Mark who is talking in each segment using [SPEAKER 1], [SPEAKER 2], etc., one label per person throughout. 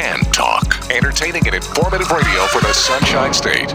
[SPEAKER 1] can talk. Entertaining and informative radio for the Sunshine State.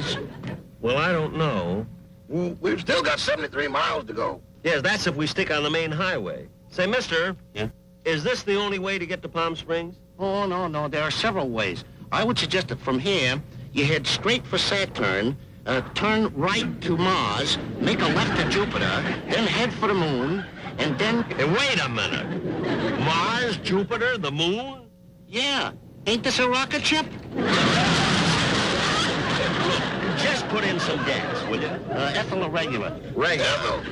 [SPEAKER 2] How many, please?
[SPEAKER 3] Well, I don't know.
[SPEAKER 2] Well, we've still got 73 miles to go.
[SPEAKER 3] Yes, that's if we stick on the main highway. Say, mister.
[SPEAKER 2] Yeah?
[SPEAKER 3] Is this the only way to get to Palm Springs?
[SPEAKER 2] Oh, no, no. There are several ways. I would suggest that from here, you head straight for Saturn, uh, turn right to Mars, make a left to Jupiter, then head for the moon, and then...
[SPEAKER 3] Hey, wait a minute. Mars, Jupiter, the moon?
[SPEAKER 2] Yeah. Ain't this a rocket ship?
[SPEAKER 3] Just put in some gas, will you?
[SPEAKER 2] Uh, ethyl or regular?
[SPEAKER 3] Regular.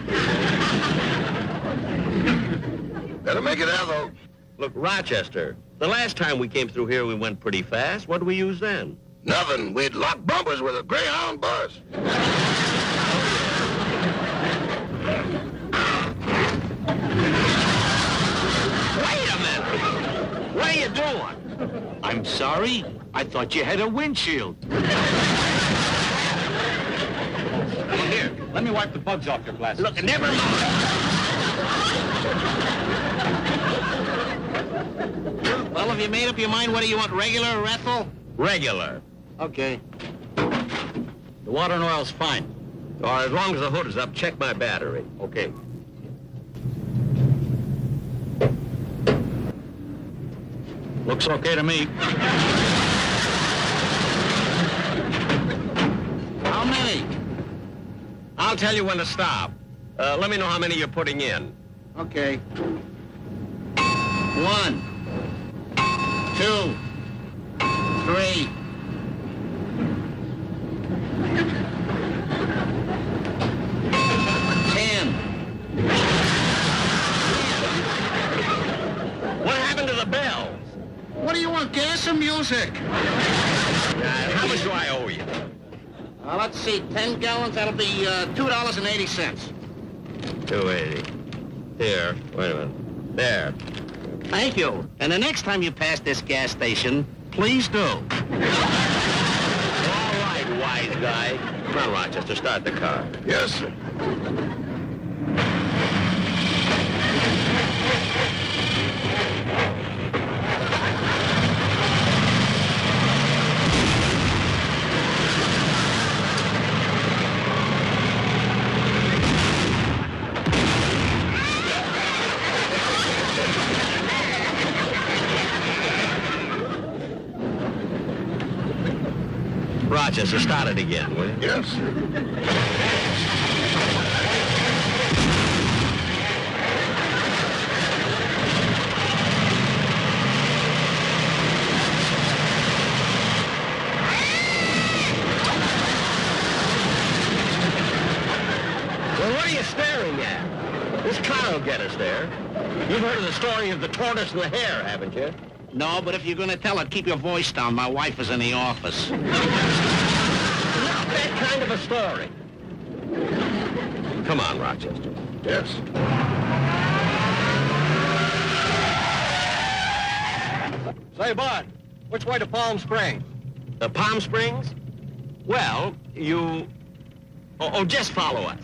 [SPEAKER 2] Better make it ethyl.
[SPEAKER 3] Look, Rochester, the last time we came through here, we went pretty fast. What did we use then?
[SPEAKER 2] Nothing. We'd lock bumpers with a Greyhound bus.
[SPEAKER 3] Wait a minute. What are you doing?
[SPEAKER 2] I'm sorry. I thought you had a windshield.
[SPEAKER 4] Well, here, let me wipe the bugs off your glasses.
[SPEAKER 3] Look, never mind.
[SPEAKER 2] Well, have you made up your mind whether you want regular or ethyl?
[SPEAKER 3] Regular.
[SPEAKER 2] Okay.
[SPEAKER 4] The water and oil's fine.
[SPEAKER 3] Or as long as the hood is up, check my battery.
[SPEAKER 4] Okay. Looks okay to me.
[SPEAKER 3] I'll tell you when to stop. Uh, let me know how many you're putting in.
[SPEAKER 2] Okay. One. Two. Three. Ten.
[SPEAKER 3] What happened to the bells?
[SPEAKER 2] What do you want, gas or music?
[SPEAKER 3] Uh, how much do I owe you?
[SPEAKER 2] Uh, let's see, ten gallons, that'll be uh, $2.80.
[SPEAKER 3] 280. Here, wait a minute. There.
[SPEAKER 2] Thank you. And the next time you pass this gas station, please do.
[SPEAKER 3] All right, wise guy. Come on, Rochester, start the car.
[SPEAKER 2] Yes, sir.
[SPEAKER 3] Rochester, start it again, will you?
[SPEAKER 2] Yes.
[SPEAKER 3] Well, what are you staring at? This car will get us there. You've heard of the story of the tortoise and the hare, haven't you?
[SPEAKER 2] No, but if you're going to tell it, keep your voice down. My wife is in the office.
[SPEAKER 3] That kind of a story. Come on, Rochester.
[SPEAKER 2] Yes.
[SPEAKER 4] Say, Bud, which way to Palm Springs?
[SPEAKER 3] The Palm Springs? Well, you... Oh, oh, just follow us.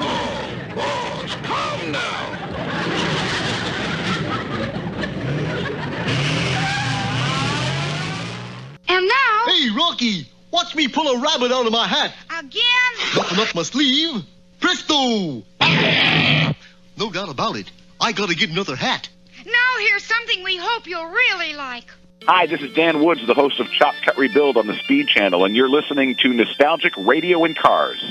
[SPEAKER 2] Oh, boss, calm now.
[SPEAKER 5] Rocky, watch me pull a rabbit out of my hat.
[SPEAKER 6] Again?
[SPEAKER 5] Nothing up my sleeve. Presto! No doubt about it. I gotta get another hat.
[SPEAKER 6] Now here's something we hope you'll really like.
[SPEAKER 7] Hi, this is Dan Woods, the host of Chop Cut Rebuild on the Speed Channel, and you're listening to Nostalgic Radio in Cars.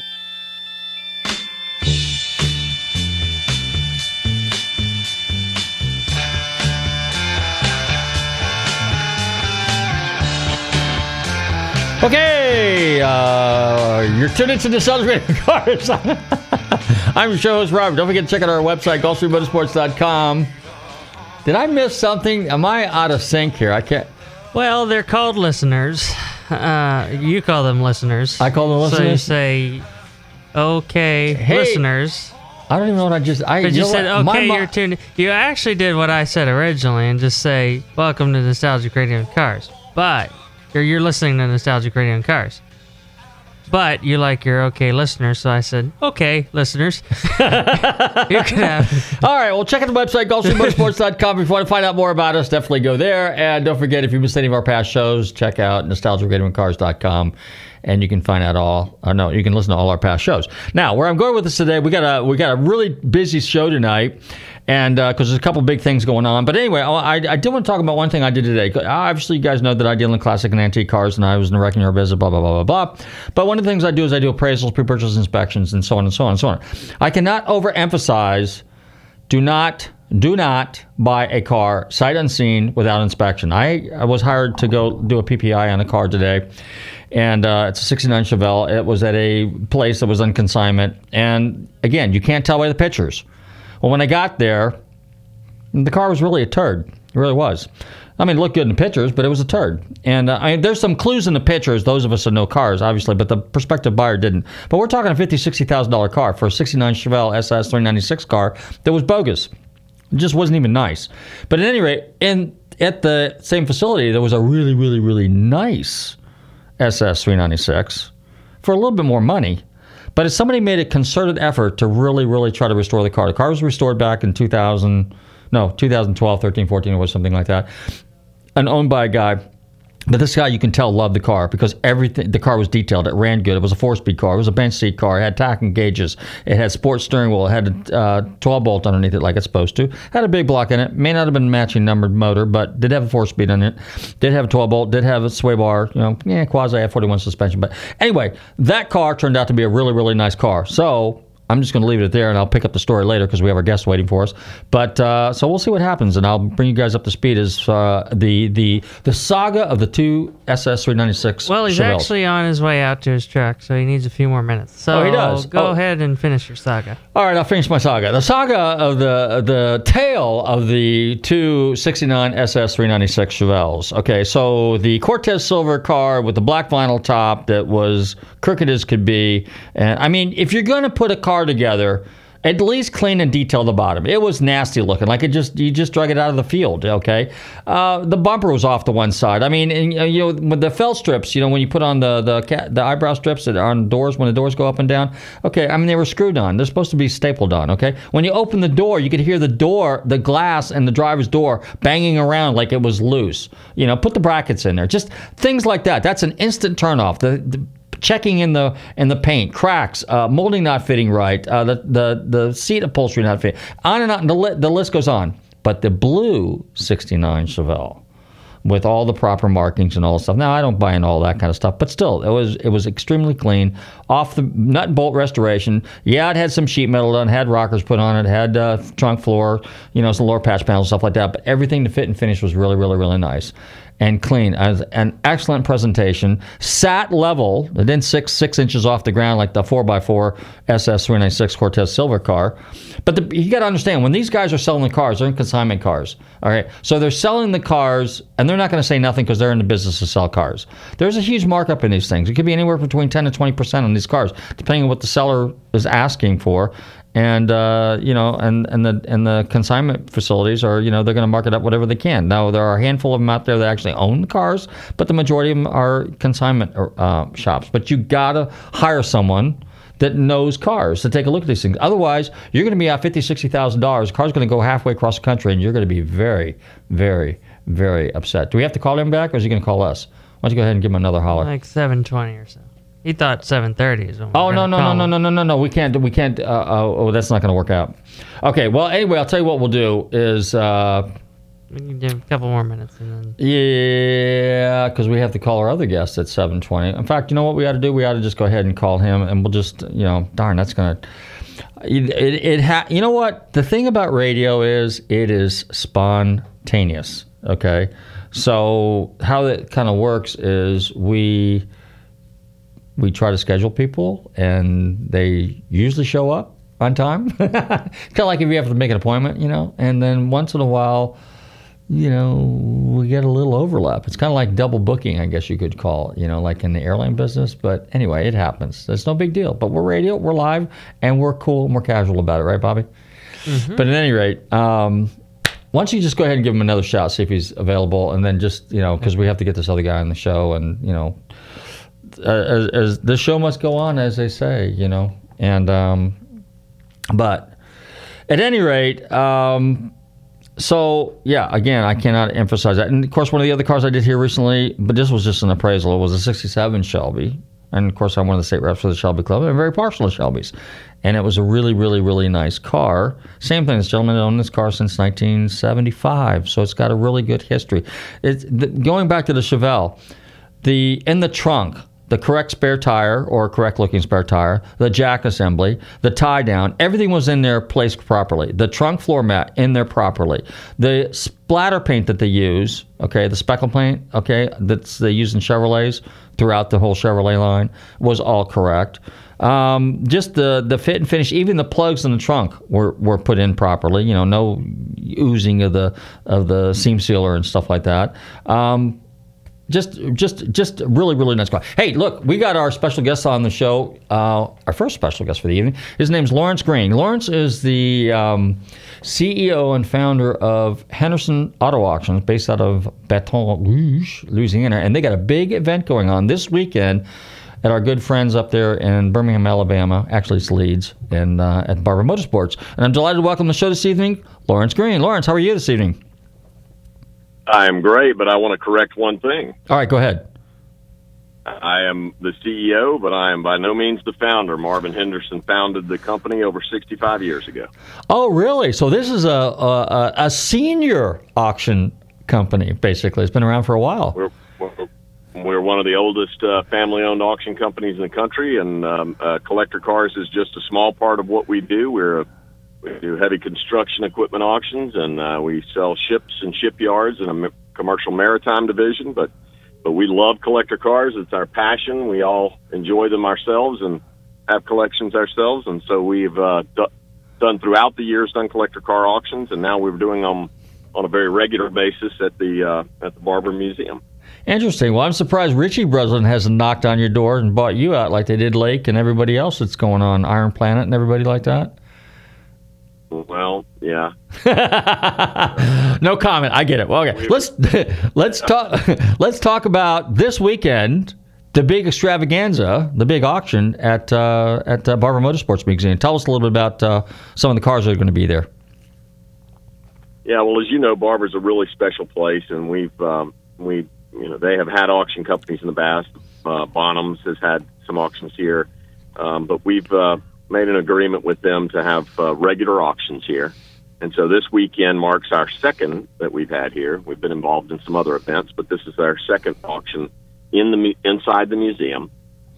[SPEAKER 8] Okay, uh, you're tuned into the Celebrating Cars. I'm your show host, Robert. Don't forget to check out our website, GulfstreamMotorsports.com. Did I miss something? Am I out of sync here? I can't.
[SPEAKER 9] Well, they're called listeners. Uh, you call them listeners.
[SPEAKER 8] I call them listeners.
[SPEAKER 9] So you say, okay,
[SPEAKER 8] Hey,
[SPEAKER 9] listeners.
[SPEAKER 8] I don't even know what I just. I
[SPEAKER 9] But you
[SPEAKER 8] know
[SPEAKER 9] said,
[SPEAKER 8] what?
[SPEAKER 9] Okay, you're tuned. You actually did what I said originally and just say, welcome to Nostalgic Radio Cars. But you're, you're listening to Nostalgic Radio and Cars. But you like your okay listeners, so I said, okay, listeners. you can have.
[SPEAKER 8] All right, well, check out the website, GulfstreamMotorsports.com. If you want to find out more about us, definitely go there. And don't forget, if you missed any of our past shows, check out NostalgicRadioandCars.com. And you can find out all, or no, you can listen to all our past shows. Now, where I'm going with this today, we got a we got a really busy show tonight, and because there's a couple big things going on. But anyway, I, I did want to talk about one thing I did today. Obviously, you guys know that I deal in classic and antique cars, and I was in the wrecking yard business, blah blah blah blah blah. But one of the things I do is I do appraisals, pre-purchase inspections, and so on and so on and so on. I cannot overemphasize do not do not buy a car sight unseen without inspection. I, I was hired to go do a PPI on a car today, and uh, it's a '69 Chevelle. It was at a place that was on consignment, and again, you can't tell by the pictures. Well, when I got there, the car was really a turd. It really was. I mean, it looked good in the pictures, but it was a turd. And uh, I there's some clues in the pictures. Those of us that know cars, obviously, but the prospective buyer didn't. But we're talking a fifty, sixty thousand dollar car for a '69 Chevelle SS 396 car that was bogus. It just wasn't even nice. But at any rate, in at the same facility, there was a really, really, really nice SS 396 for a little bit more money. But if somebody made a concerted effort to really, really try to restore the car, the car was restored back in 2000, no, 2012, 13, 14, or something like that, and owned by a guy. But this guy, you can tell, loved the car because everything. The car was detailed. It ran good. It was a four-speed car. It was a bench seat car. It had tacking gauges. It had sports steering wheel. It had a uh, 12 bolt underneath it, like it's supposed to. Had a big block in it. May not have been matching numbered motor, but did have a four-speed in it. Did have a 12 bolt. Did have a sway bar. You know, yeah, quasi F41 suspension. But anyway, that car turned out to be a really, really nice car. So I'm just going to leave it there, and I'll pick up the story later because we have our guest waiting for us. But uh, so we'll see what happens, and I'll bring you guys up to speed as uh, the the the saga of the two SS 396.
[SPEAKER 9] Well, he's
[SPEAKER 8] Chevelles.
[SPEAKER 9] actually on his way out to his truck, so he needs a few more minutes. So
[SPEAKER 8] Oh, he does?
[SPEAKER 9] Go
[SPEAKER 8] Oh.
[SPEAKER 9] ahead and finish your saga.
[SPEAKER 8] All right, I'll finish my saga. The saga of the the tale of the two 69 SS 396 Chevelles. Okay, so the Cortez silver car with the black vinyl top that was crooked as could be. And I mean, if you're going to put a car together, at least clean and detail the bottom. It was nasty looking, like it just you just drug it out of the field. Okay, uh, the bumper was off to one side. I mean, and, uh, you know, with the felt strips, you know, when you put on the the ca- the eyebrow strips that are on doors when the doors go up and down. Okay, I mean they were screwed on. They're supposed to be stapled on. Okay, when you open the door, you could hear the door, the glass, and the driver's door banging around like it was loose. You know, put the brackets in there. Just things like that. That's an instant turnoff. The, the checking in the in the paint, cracks, uh, molding not fitting right, uh, the the the seat upholstery not fitting, on and on. The li- the list goes on. But the blue '69 Chevelle, with all the proper markings and all the stuff. Now I don't buy in all that kind of stuff, but still, it was it was extremely clean. Off the nut and bolt restoration. Yeah, it had some sheet metal done, had rockers put on it, had uh, trunk floor, you know, some lower patch panels, and stuff like that. But everything to fit and finish was really, really, really nice and clean. As an excellent presentation. Sat level, it didn't six six inches off the ground like the four x four SS three ninety six Cortez silver car. But the, you got to understand when these guys are selling the cars, they're in consignment cars. All right, so they're selling the cars, and they're not going to say nothing because they're in the business to sell cars. There's a huge markup in these things. It could be anywhere between ten to twenty percent on these cars, depending on what the seller is asking for and uh, you know, and and the and the consignment facilities are, you know, they're going to mark it up whatever they can. Now there are a handful of them out there that actually own the cars, but the majority of them are consignment uh, shops. But you gotta hire someone that knows cars to take a look at these things. Otherwise, you're going to be out fifty, sixty thousand dollars. The car's going to go halfway across the country, and you're going to be very, very, very upset. Do we have to call him back, or is he going to call us? Why don't you go ahead and give him another holler?
[SPEAKER 9] Like 720 or so. He thought 730 is when
[SPEAKER 8] Oh no no no no no no no no! We can't we can't. Uh, uh, oh, that's not going to work out. Okay. Well, anyway, I'll tell you what we'll do is uh,
[SPEAKER 9] We can give a couple more minutes and then.
[SPEAKER 8] yeah, because we have to call our other guest at seven twenty. In fact, you know what we ought to do? We ought to just go ahead and call him, and we'll just you know, darn, that's going to. It, it, it ha- you know what the thing about radio is it is spontaneous okay so how that kind of works is we we try to schedule people and they usually show up on time. Kind of like if you have to make an appointment you know? And then once in a while you know we get a little overlap. It's kind of like double booking i guess you could call it you know like in the airline business. But anyway it happens. It's no big deal. But we're radio we're live and we're cool and we're casual about it right bobby? But at any rate um, why don't you just go ahead and give him another shot see if he's available and then just you know because we have to get this other guy on the show and you know as, as the show must go on, as they say, you know. And um, but at any rate, um, so yeah, again, I cannot emphasize that. And of course, one of the other cars I did here recently, but this was just an appraisal. It was a '67 Shelby, and of course, I'm one of the state reps for the Shelby Club. and I'm very partial to Shelbys, and it was a really, really, really nice car. Same thing. This gentleman owned this car since 1975, so it's got a really good history. It's the, going back to the Chevelle the in the trunk the correct spare tire or correct looking spare tire the jack assembly the tie down everything was in there placed properly. The trunk floor mat in there properly. The splatter paint that they use okay the speckle paint okay that's they use in chevrolets throughout the whole chevrolet line was all correct. Um, just the the fit and finish even the plugs in the trunk were, were put in properly you know no oozing of the of the seam sealer and stuff like that. Um, just just just really really nice car. Hey, look, we got our special guest on the show. Uh, our first special guest for the evening. His name's Lawrence Green. Lawrence is the um, CEO and founder of Henderson Auto Auctions, based out of Baton Rouge, Louisiana, and they got a big event going on this weekend at our good friends up there in Birmingham, Alabama. Actually, it's Leeds, and uh, at Barber Motorsports. And I'm delighted to welcome the show this evening, Lawrence Green. Lawrence, how are you this evening?
[SPEAKER 10] I am great, but I want to correct one thing.
[SPEAKER 8] All right, go ahead.
[SPEAKER 10] I am the CEO, but I am by no means the founder. Marvin Henderson founded the company over 65 years ago.
[SPEAKER 8] Oh, really? So this is a a, a senior auction company, basically. It's been around for a while.
[SPEAKER 10] We're, we're, we're one of the oldest uh, family-owned auction companies in the country, and um, uh, collector cars is just a small part of what we do. We're a, we do heavy construction equipment auctions, and uh, we sell ships and shipyards and a commercial maritime division. But but we love collector cars. It's our passion. We all enjoy them ourselves and have collections ourselves. And so we've uh, d- done throughout the years done collector car auctions, and now we're doing them on a very regular basis at the uh, at the Barber Museum.
[SPEAKER 8] Interesting. Well, I'm surprised Richie Breslin hasn't knocked on your door and bought you out like they did Leake and everybody else that's going on Iron Planet and everybody like that.
[SPEAKER 10] Well, yeah.
[SPEAKER 8] no comment. I get it. Well, okay. Let's let's talk let's talk about this weekend, the big extravaganza, the big auction at uh, at uh, Barber Motorsports Museum. Tell us a little bit about uh, some of the cars that are going to be there.
[SPEAKER 10] Yeah, well, as you know, Barber's a really special place, and we've um, we you know they have had auction companies in the past. Uh, Bonhams has had some auctions here, um, but we've uh, made an agreement with them to have uh, regular auctions here. And so this weekend marks our second that we've had here. We've been involved in some other events, but this is our second auction in the inside the museum,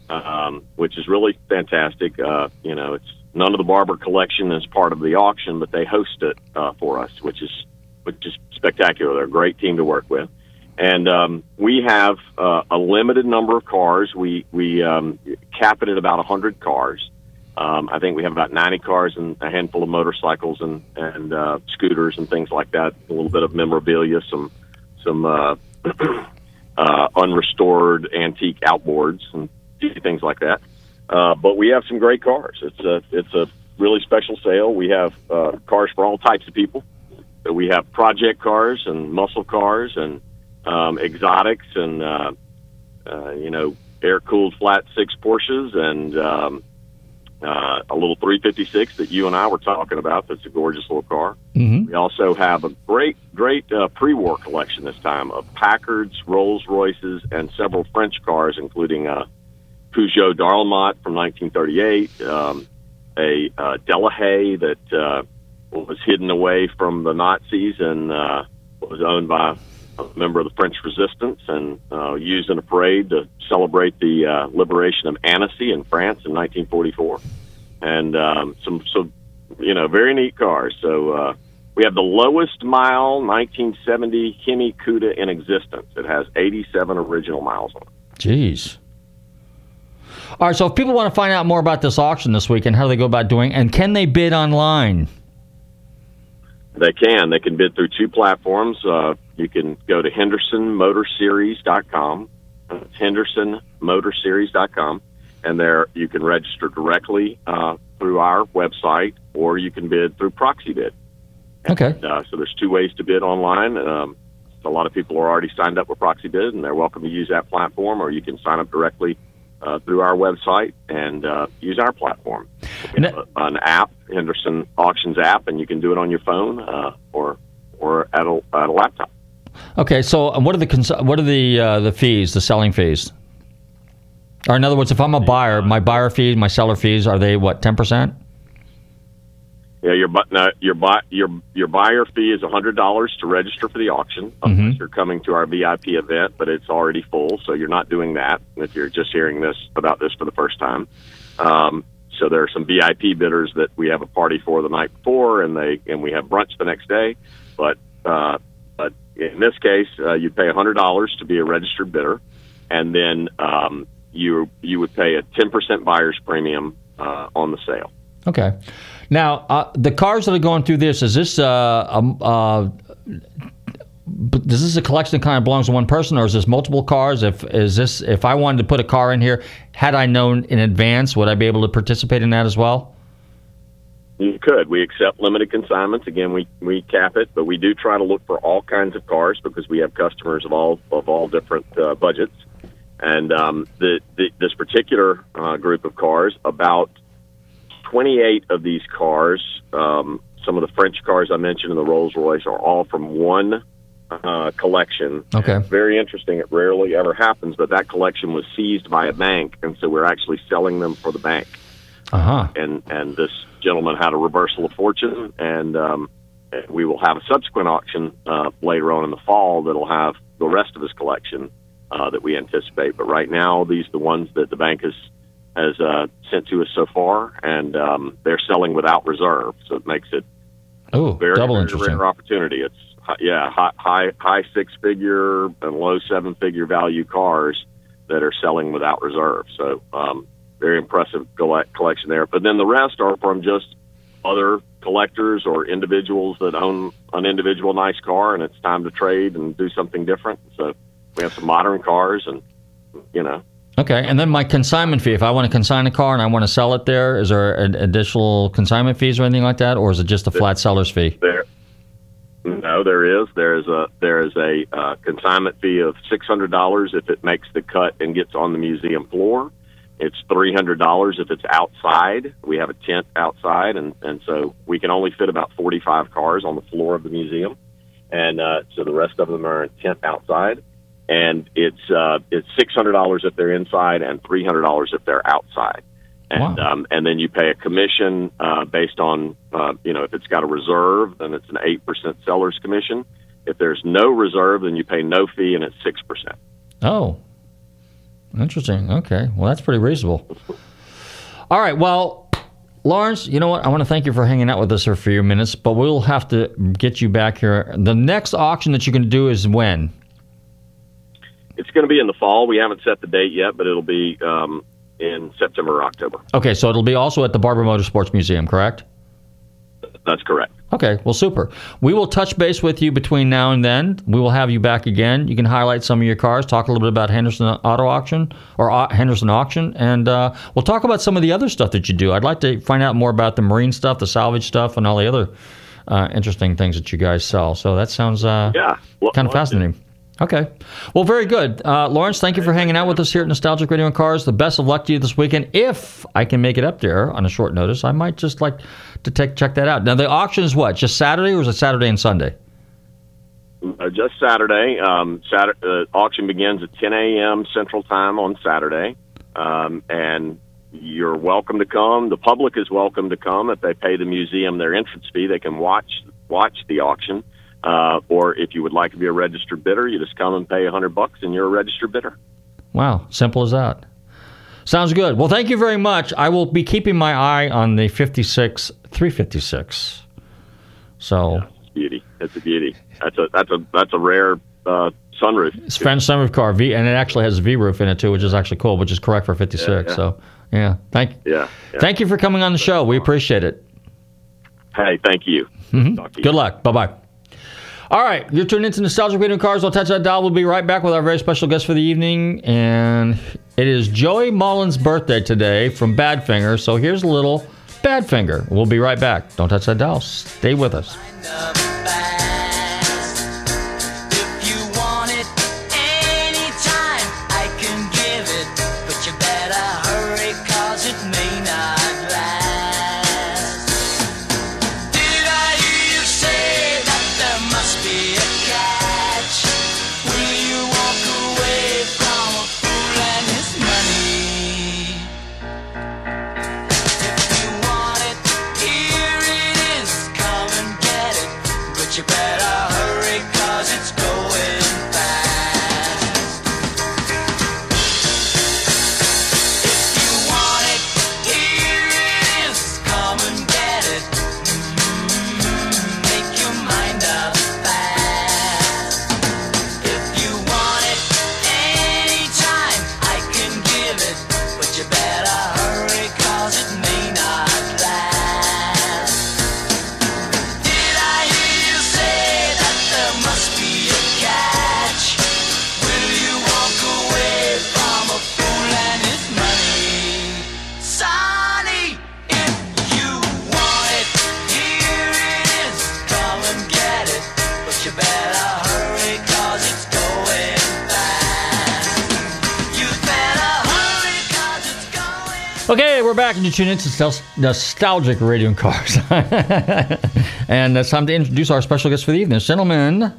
[SPEAKER 10] um, which is really fantastic. Uh, you know, it's none of the Barber collection is part of the auction, but they host it uh, for us, which is which is spectacular. They're a great team to work with, and um, we have uh, a limited number of cars. We we um, cap it at about hundred cars. Um, I think we have about 90 cars and a handful of motorcycles and and uh, scooters and things like that. A little bit of memorabilia, some some uh, uh, unrestored antique outboards and things like that. Uh, but we have some great cars. It's a it's a really special sale. We have uh, cars for all types of people. We have project cars and muscle cars and um, exotics and uh, uh, you know air cooled flat six Porsches and um, uh, a little 356 that you and I were talking about. That's a gorgeous little car.
[SPEAKER 8] Mm-hmm.
[SPEAKER 10] We also have a great, great uh, pre-war collection this time of Packards, Rolls Royces, and several French cars, including a Peugeot Darl'mat from 1938, um, a uh, Delahaye that uh, was hidden away from the Nazis and uh, was owned by a member of the French Resistance and uh, used in a parade to celebrate the uh, liberation of Annecy in France in 1944. And um, some, some, you know, very neat cars. So uh, we have the lowest mile 1970 Hemi Cuda in existence. It has 87 original miles on it.
[SPEAKER 8] Jeez. All right, so if people want to find out more about this auction this weekend, how do they go about doing? And can they bid online?
[SPEAKER 10] They can. They can bid through two platforms. Uh, you can go to HendersonMotorSeries.com. It's HendersonMotorSeries.com, and there you can register directly uh, through our website, or you can bid through Proxibid.
[SPEAKER 8] Okay.
[SPEAKER 10] Uh, so there's two ways to bid online. Um, a lot of people are already signed up with Proxibid, and they're welcome to use that platform, or you can sign up directly uh, through our website and uh, use our platform. A, an app, Henderson Auctions app, and you can do it on your phone uh, or or at a, at a laptop.
[SPEAKER 8] Okay, so what are the cons- what are the uh, the fees, the selling fees? Or in other words, if I'm a buyer, my buyer fees, my seller fees, are they what ten percent?
[SPEAKER 10] Yeah, your no, your buy your your buyer fee is hundred dollars to register for the auction. Unless you're coming to our VIP event, but it's already full, so you're not doing that. If you're just hearing this about this for the first time, um, so there are some VIP bidders that we have a party for the night before, and they and we have brunch the next day. But uh, but in this case, uh, you'd pay hundred dollars to be a registered bidder, and then um, you you would pay a ten percent buyer's premium uh, on the sale.
[SPEAKER 8] Okay. Now, uh, the cars that are going through this is this uh, um, uh, b- this a collection that kind of belongs to one person, or is this multiple cars? If is this if I wanted to put a car in here, had I known in advance, would I be able to participate in that as well?
[SPEAKER 10] You could. We accept limited consignments. Again, we, we cap it, but we do try to look for all kinds of cars because we have customers of all of all different uh, budgets. And um, the, the this particular uh, group of cars, about 28 of these cars, um, some of the French cars I mentioned in the Rolls Royce, are all from one uh, collection.
[SPEAKER 8] Okay.
[SPEAKER 10] Very interesting. It rarely ever happens, but that collection was seized by a bank, and so we're actually selling them for the bank
[SPEAKER 8] Uh huh.
[SPEAKER 10] and and this gentleman had a reversal of fortune, and um, we will have a subsequent auction uh, later on in the fall that'll have the rest of his collection uh, that we anticipate. But right now, these are the ones that the bank has has uh, sent to us so far, and um, they're selling without reserve, so it makes it
[SPEAKER 8] Oh,
[SPEAKER 10] very,
[SPEAKER 8] double
[SPEAKER 10] very
[SPEAKER 8] interesting.
[SPEAKER 10] rare opportunity. It's yeah, high high, high six figure and low seven figure value cars that are selling without reserve. So um, very impressive collection there. But then the rest are from just other collectors or individuals that own an individual nice car, and it's time to trade and do something different. So we have some modern cars, and you know,
[SPEAKER 8] Okay, and then my consignment fee. If I want to consign a car and I want to sell it there, is there an additional consignment fees or anything like that, or is it just a flat seller's fee?
[SPEAKER 10] There, no, there is. There is a there is a uh, consignment fee of six hundred dollars if it makes the cut and gets on the museum floor. It's three hundred dollars if it's outside. We have a tent outside, and and so we can only fit about forty five cars on the floor of the museum, and uh, so the rest of them are in tent outside. And it's uh, it's six hundred dollars if they're inside, and three hundred dollars if they're outside and um, and then you pay a commission uh, based on uh, you know if it's got a reserve, then it's an eight percent seller's commission. If there's no reserve, then you pay no fee, and it's six percent.
[SPEAKER 8] Oh, interesting. Okay, well that's pretty reasonable. All right, well, Lawrence, you know what? I want to thank you for hanging out with us for a few minutes, but we'll have to get you back here. The next auction that you're going to do is when?
[SPEAKER 10] It's going to be in the fall. We haven't set the date yet, but it'll be um, in September or October.
[SPEAKER 8] Okay, so it'll be also at the Barber Motorsports Museum, correct?
[SPEAKER 10] That's correct.
[SPEAKER 8] Okay, well, super. We will touch base with you between now and then. We will have you back again. You can highlight some of your cars, talk a little bit about Henderson Auto Auction or Au- Henderson Auction, and uh, we'll talk about some of the other stuff that you do. I'd like to find out more about the marine stuff, the salvage stuff, and all the other uh, interesting things that you guys sell. So that sounds uh,
[SPEAKER 10] Yeah, Lo-
[SPEAKER 8] kind of fascinating. Okay. Well, very good. Uh, Lawrence, thank you for hanging out with us here at Nostalgic Radio and Cars. The best of luck to you this weekend. If I can make it up there on a short notice, I might just like to take, check that out. Now, the auction is what? Just Saturday or is it Saturday and Sunday?
[SPEAKER 10] Uh, just Saturday. Um, Saturday uh, auction begins at 10 a.m. Central Time on Saturday, um, and you're welcome to come. The public is welcome to come if they pay the museum their entrance fee. They can watch watch the auction. Uh, or if you would like to be a registered bidder, you just come and pay a hundred bucks, and you're a registered bidder.
[SPEAKER 8] Wow, simple as that. Sounds good. Well, thank you very much. I will be keeping my eye on the 56 356. So
[SPEAKER 10] yeah, it's beauty. It's a beauty. That's a that's a that's a rare uh, sunroof.
[SPEAKER 8] It's French sunroof car, V, and it actually has a V roof in it too, which is actually cool, which is correct for 56.
[SPEAKER 10] Yeah, yeah.
[SPEAKER 8] So yeah, thank
[SPEAKER 10] yeah, yeah,
[SPEAKER 8] thank you for coming on the show. We appreciate it.
[SPEAKER 10] Hey, thank you.
[SPEAKER 8] Mm-hmm. Good luck. Bye bye. All right, you're tuned into Nostalgic Radio Cars. I'll touch that dial. We'll be right back with our very special guest for the evening. And it is Joey Molland's birthday today from Badfinger. So here's a little Badfinger. We'll be right back. Don't touch that dial. Stay with us. Okay, we're back and tune into Nostalgic Radio and Cars. and it's time to introduce our special guest for the evening. This gentleman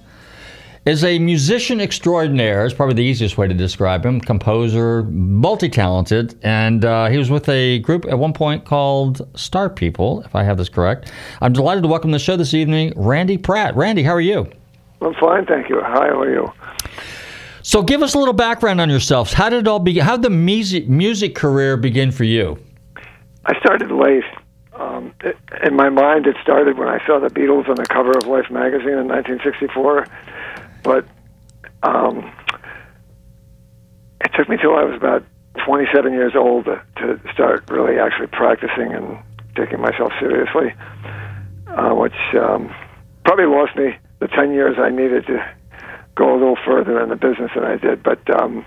[SPEAKER 8] is a musician extraordinaire, is probably the easiest way to describe him. Composer, multi talented, and uh, he was with a group at one point called Star People, if I have this correct. I'm delighted to welcome to the show this evening Randy Pratt. Randy, how are you?
[SPEAKER 11] I'm fine, thank you. Hi, how are you?
[SPEAKER 8] So, give us a little background on yourselves. How did it all begin? How did the music music career begin for you?
[SPEAKER 11] I started late. Um, it, in my mind, it started when I saw the Beatles on the cover of Life magazine in 1964. But um, it took me till I was about 27 years old to, start really actually practicing and taking myself seriously, uh, which um, probably lost me the 10 years I needed to go a little further in the business than I did. But um,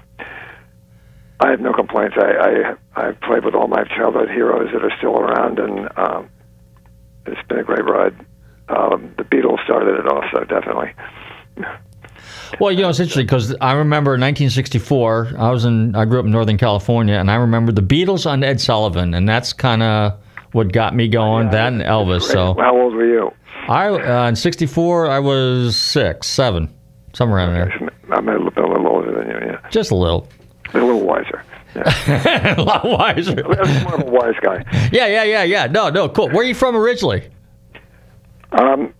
[SPEAKER 11] I have no complaints. I, I I've played with all my childhood heroes that are still around, and um, it's been a great ride. Um, the Beatles started it off, so definitely.
[SPEAKER 8] Well, you know, it's interesting because I remember 1964. I was in, I grew up in Northern California, and I remember the Beatles on Ed Sullivan, and that's kind of what got me going. Yeah, that and Elvis. So,
[SPEAKER 11] how old were you?
[SPEAKER 8] I uh, in '64, I was six, seven, somewhere around there.
[SPEAKER 11] I'm a little, a little older than you. Yeah,
[SPEAKER 8] just a little.
[SPEAKER 11] A little wiser.
[SPEAKER 8] Yeah. a lot wiser.
[SPEAKER 11] I'm more of a wise guy.
[SPEAKER 8] Yeah, yeah, yeah, yeah. No, no, cool. Where are you from originally?
[SPEAKER 11] Um,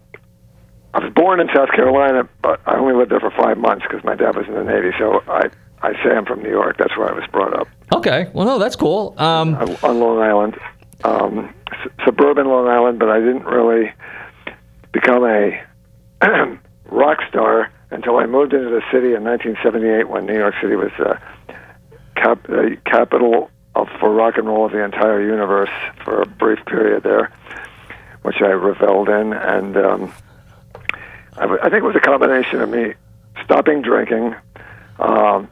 [SPEAKER 11] I was born in South Carolina, but I only lived there for five months because my dad was in the Navy. So I, I say I'm from New York. That's where I was brought up.
[SPEAKER 8] Okay. Well, no, that's cool. Um,
[SPEAKER 11] on Long Island, um, s- suburban Long Island, but I didn't really become a rock star until I moved into the city in 1978 when New York City was uh, cap- the capital of, for rock and roll of the entire universe for a brief period there, which I reveled in. And um, I, w- I think it was a combination of me stopping drinking, um,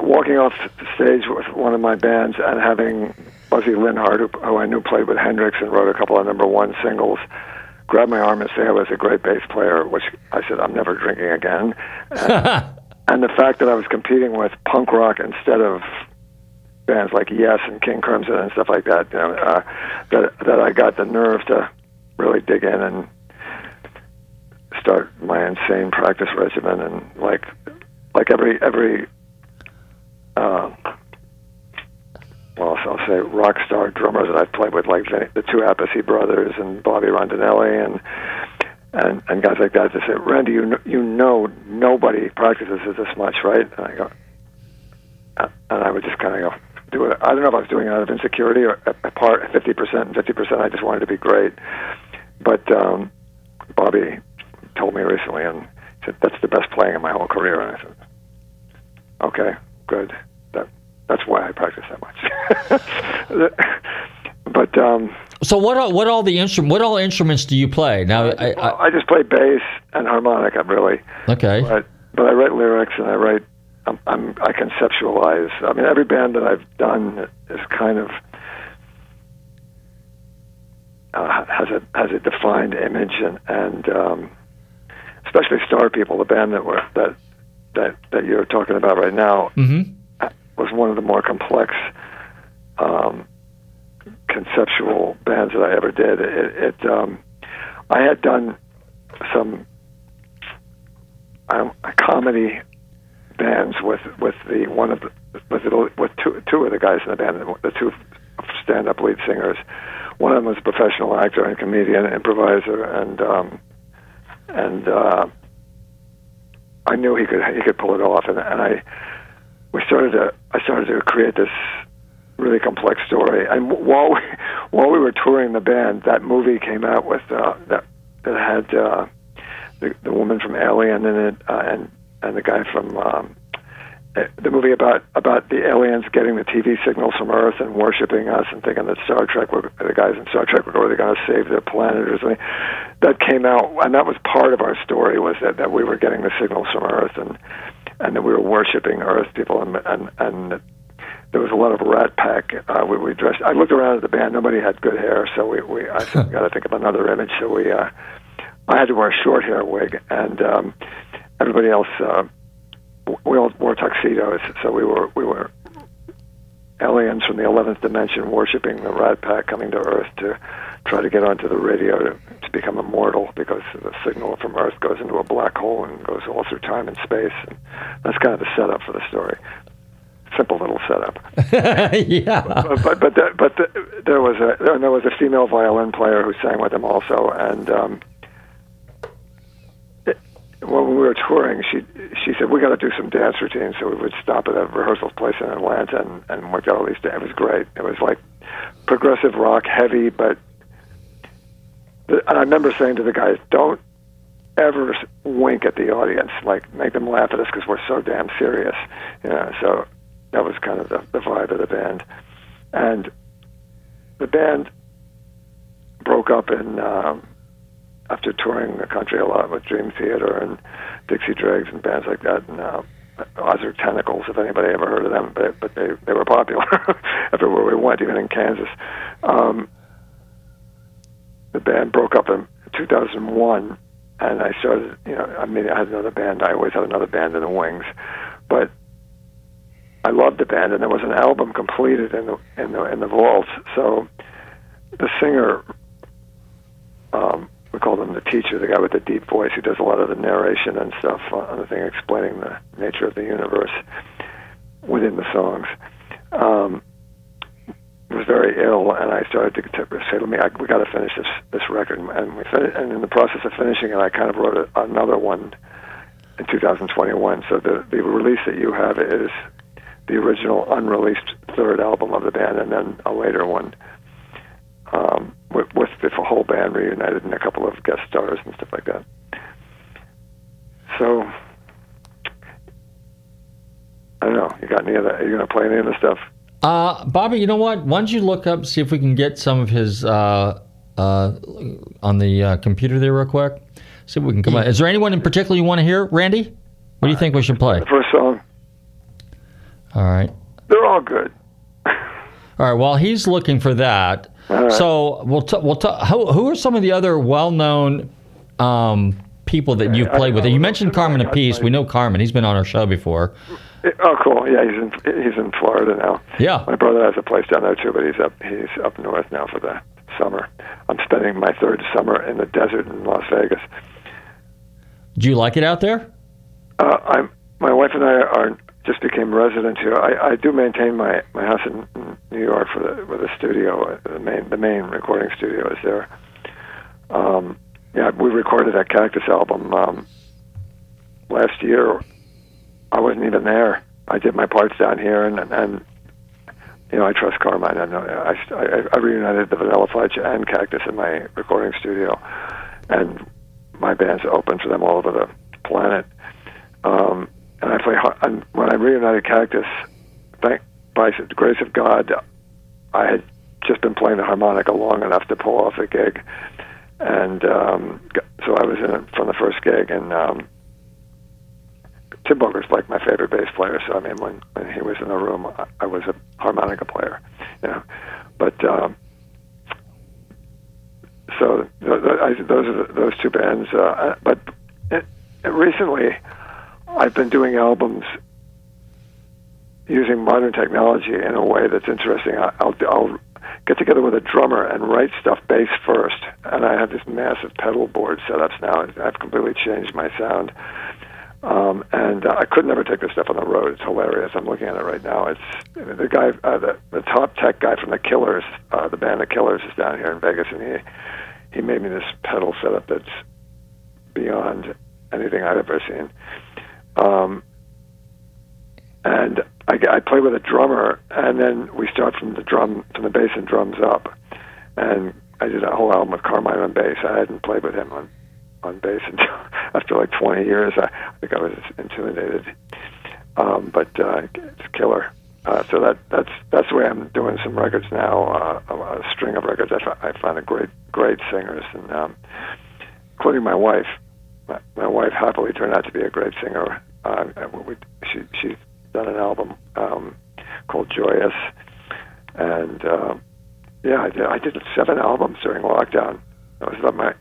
[SPEAKER 11] walking off the stage with one of my bands, and having Buzzy Linhart, who, who I knew played with Hendrix and wrote a couple of number one singles, grab my arm and say I was a great bass player, which I said I'm never drinking again. And, and the fact that I was competing with punk rock instead of bands like Yes and King Crimson and stuff like that, you know, uh, that that I got the nerve to really dig in and start my insane practice regimen and like like every every uh, well, I'll say rock star drummers that I've played with, like the two Appice brothers and Bobby Rondinelli and and and guys like that. They say, Randy, you know, you know nobody practices this much, right? And I go, uh, and I would just kind of go do it. I don't know if I was doing it out of insecurity or a, part fifty percent fifty percent. I just wanted to be great. But um, Bobby told me recently, and said that's the best playing in my whole career. And I said, okay, good. That that's why I practice that much. but um,
[SPEAKER 8] So what? All, what all the instrument? What all instruments do you play? Now, I, I,
[SPEAKER 11] I just play bass and harmonica, really.
[SPEAKER 8] okay.
[SPEAKER 11] But but I write lyrics and I write. I'm, I'm I conceptualize. I mean, every band that I've done is kind of uh, has a has a defined image and and um, especially Star People, the band that were that that that you're talking about right now,
[SPEAKER 8] Mm-hmm.
[SPEAKER 11] Was one of the more complex um, conceptual bands that I ever did. It, it um, I had done some um, comedy bands with with the one of the with the, with two two of the guys in the band, the two stand-up lead singers. One of them was a professional actor and comedian, improviser, and um, and uh, I knew he could he could pull it off, and, and I we started to I started to create this really complex story. And while we, while we were touring the band, that movie came out with uh, that that had uh, the the woman from Alien in it, uh, and and the guy from um, uh, the movie about about the aliens getting the TV signals from Earth and worshiping us and thinking that Star Trek were the guys in Star Trek were really going to save their planet or something. That came out, and that was part of our story was that that we were getting the signals from Earth and and that we were worshiping Earth people and and and there was a lot of Rat Pack. Uh, we, we dressed. I looked around at the band. Nobody had good hair, so we we I said, got to think of another image. So we uh, I had to wear a short hair wig, and um, everybody else uh, we all wore tuxedos. So we were we were aliens from the eleventh dimension worshiping the Rat Pack coming to Earth to try to get onto the radio to, to become immortal because the signal from Earth goes into a black hole and goes all through time and space. And that's kind of the setup for the story. Simple little setup.
[SPEAKER 8] yeah.
[SPEAKER 11] But but but, the, but the, there was a and there was a female violin player who sang with them also, and um, it, when we were touring, she she said we got to do some dance routines, so we would stop at a rehearsal place in Atlanta and and work out all these. It was great. It was like progressive rock, heavy, but and I remember saying to the guys, don't ever wink at the audience, like make them laugh at us because we're so damn serious. You know, so that was kind of the, the vibe of the band. And the band broke up in um, after touring the country a lot with Dream Theater and Dixie Dregs and bands like that. And uh, Ozric Tentacles, if anybody ever heard of them, but but they they were popular everywhere we went, even in Kansas. Um, the band broke up in 2001, and I started. You know, I mean, I had another band. I always had another band in the wings, but I loved the band, and there was an album completed in the in the in the vault. So the singer, um, we called him the teacher, the guy with the deep voice who does a lot of the narration and stuff on the thing, explaining the nature of the universe within the songs. Um, was very ill, and I started to, to say, "Let me, I, we got to finish this this record." And we fin- and in the process of finishing it, I kind of wrote a, another one in 2021. So the the release that you have is the original unreleased third album of the band, and then a later one um, with, with the whole band reunited and a couple of guest stars and stuff like that. So I don't know. You got any of that? Are you going to play any of the stuff?
[SPEAKER 8] Uh, Bobby, you know what? Why don't you look up, see if we can get some of his uh, uh, on the uh, computer there real quick? See if we can come out. Is there anyone in particular you want to hear, Randy? What do you think we should play?
[SPEAKER 11] The first song.
[SPEAKER 8] All right.
[SPEAKER 11] They're all good.
[SPEAKER 8] All right. Well, he's looking for that.
[SPEAKER 11] right.
[SPEAKER 8] So we'll t- we'll t- who, who are some of the other well-known um, people that you've played with? You mentioned Carmine Appice. We know Carmine. He's been on our show before.
[SPEAKER 11] Oh, cool. Yeah, he's in he's in Florida now.
[SPEAKER 8] Yeah.
[SPEAKER 11] My brother has a place down there too, but he's up he's up north now for the summer. I'm spending my third summer in the desert in Las Vegas.
[SPEAKER 8] Do you like it out there?
[SPEAKER 11] Uh, I'm my wife and I are just became residents here. I, I do maintain my, my house in, New York for the with a studio. uh, The main the main recording studio is there. Um, yeah, we recorded that Cactus album um, last year. I wasn't even there. I did my parts down here, and and you know I trust Carmine. I know I I, I reunited the Vanilla Fudge and Cactus in my recording studio, and my band's open for them all over the planet. Um, and I play and when I reunited Cactus. Thank by the grace of God, I had just been playing the harmonica long enough to pull off a gig, and um, so I was in it from the first gig. And um, Tim Bogert's like my favorite bass player. So I mean, when when he was in the room, I, I was a harmonica player, you know. But um, so th- th- I, those are the, those two bands. Uh, but it, it recently, I've been doing albums using modern technology in a way that's interesting. I- I'll, I'll get together with a drummer and write stuff bass first, and I have this massive pedal board setups now. I've completely changed my sound, um, and uh, I could never take this stuff on the road. It's hilarious. I'm looking at it right now. It's the guy, uh, the, the top tech guy from the Killers, uh, the band The Killers, is down here in Vegas, and he he made me this pedal setup that's beyond anything I've ever seen. Um, and I, I play with a drummer, and then we start from the drum, from the bass and drums up. And I did a whole album with Carmine on bass. I hadn't played with him on on bass until after like 20 years. I, I think I was intimidated, um, but uh, it's killer. Uh, so that that's that's the way I'm doing some records now, uh, a, a string of records. I, find a great great singers, and um, including my wife. My, my wife happily turned out to be a great singer. Uh, we, she she's done an album um, called Joyous, and um, yeah, I did, I did seven albums during lockdown. That was about my.